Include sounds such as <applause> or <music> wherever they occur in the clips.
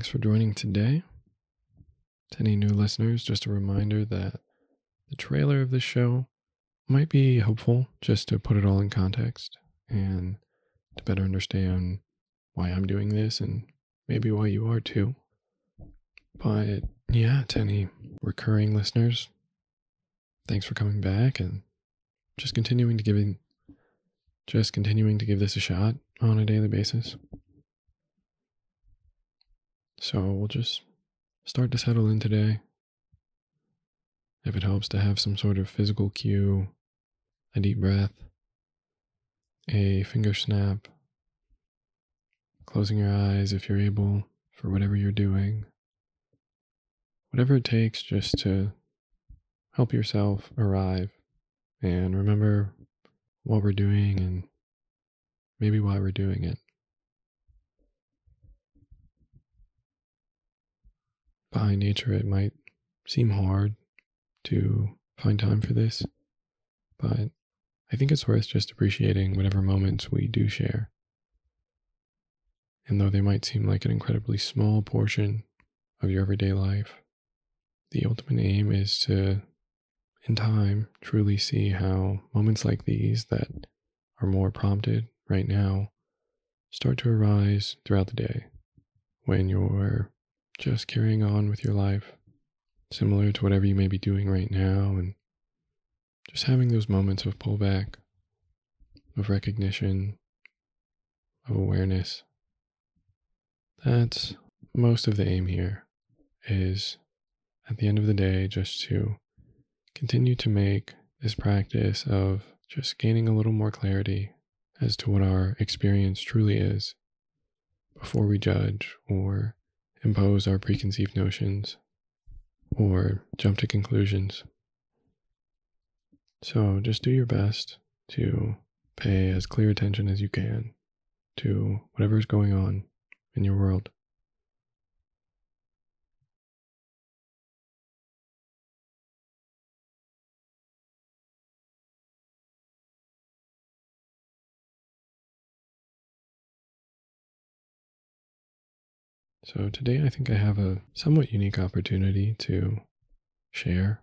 Thanks for joining today. To any new listeners, just a reminder that the trailer of this show might be helpful just to put it all in context and to better understand why I'm doing this and maybe why you are too. But yeah, to any recurring listeners, thanks for coming back and just continuing to give just continuing to give this a shot on a daily basis. So we'll just start to settle in today. If it helps to have some sort of physical cue, a deep breath, a finger snap, closing your eyes if you're able for whatever you're doing, whatever it takes just to help yourself arrive and remember what we're doing and maybe why we're doing it. By nature, it might seem hard to find time for this, but I think it's worth just appreciating whatever moments we do share. And though they might seem like an incredibly small portion of your everyday life, the ultimate aim is to, in time, truly see how moments like these that are more prompted right now start to arise throughout the day when you're just carrying on with your life, similar to whatever you may be doing right now, and just having those moments of pullback, of recognition, of awareness. That's most of the aim here, is at the end of the day, just to continue to make this practice of just gaining a little more clarity as to what our experience truly is before we judge or impose our preconceived notions or jump to conclusions. So just do your best to pay as clear attention as you can to whatever is going on in your world. So, today I think I have a somewhat unique opportunity to share.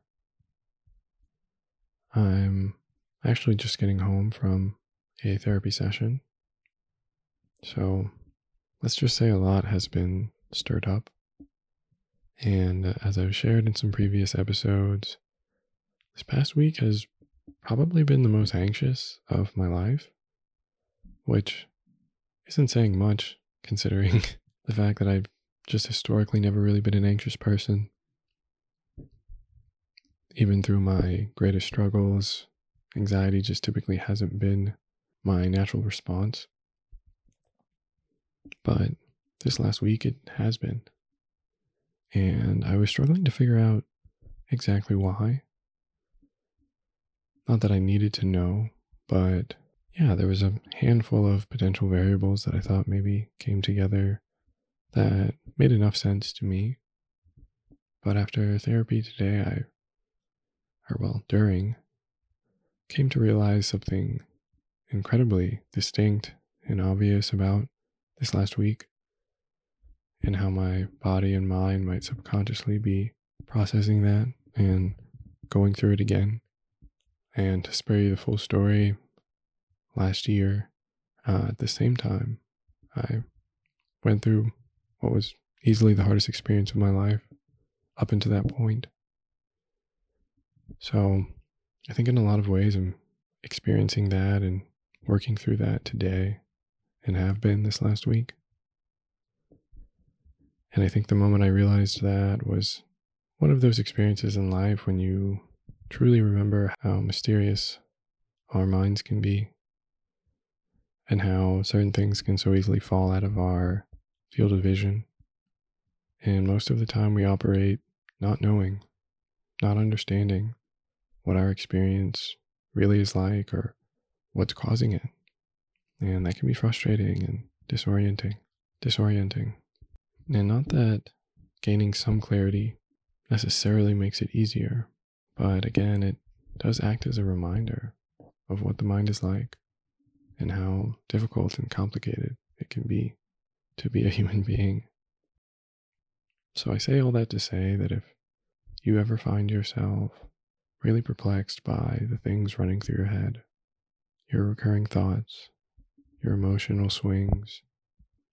I'm actually just getting home from a therapy session. So, let's just say a lot has been stirred up. And as I've shared in some previous episodes, this past week has probably been the most anxious of my life, which isn't saying much considering <laughs> the fact that I've just historically never really been an anxious person. Even through my greatest struggles, anxiety just typically hasn't been my natural response. But this last week it has been. And I was struggling to figure out exactly why. Not that I needed to know, but yeah, there was a handful of potential variables that I thought maybe came together that made enough sense to me. But after therapy today, I, or well, during, came to realize something incredibly distinct and obvious about this last week and how my body and mind might subconsciously be processing that and going through it again. And to spare you the full story, last year, uh, at the same time, I went through what was easily the hardest experience of my life up until that point. So I think in a lot of ways I'm experiencing that and working through that today and have been this last week. And I think the moment I realized that was one of those experiences in life when you truly remember how mysterious our minds can be and how certain things can so easily fall out of our field of vision. And most of the time, we operate not knowing, not understanding what our experience really is like or what's causing it. And that can be frustrating and disorienting. Disorienting. And not that gaining some clarity necessarily makes it easier, but again, it does act as a reminder of what the mind is like and how difficult and complicated it can be to be a human being. So I say all that to say that if you ever find yourself really perplexed by the things running through your head, your recurring thoughts, your emotional swings,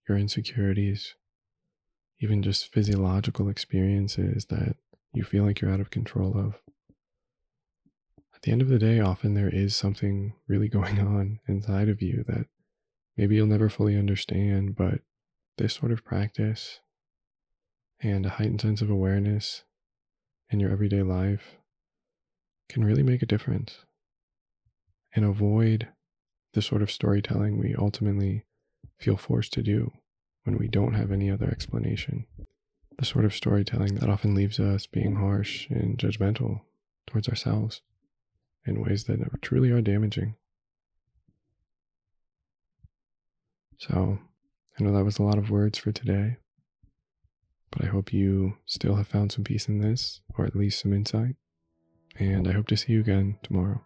your insecurities, even just physiological experiences that you feel like you're out of control of. At the end of the day, often there is something really <laughs> going on inside of you that maybe you'll never fully understand, but this sort of practice and a heightened sense of awareness in your everyday life can really make a difference and avoid the sort of storytelling we ultimately feel forced to do when we don't have any other explanation. The sort of storytelling that often leaves us being harsh and judgmental towards ourselves in ways that truly are damaging. So, I know that was a lot of words for today, but I hope you still have found some peace in this, or at least some insight. And I hope to see you again tomorrow.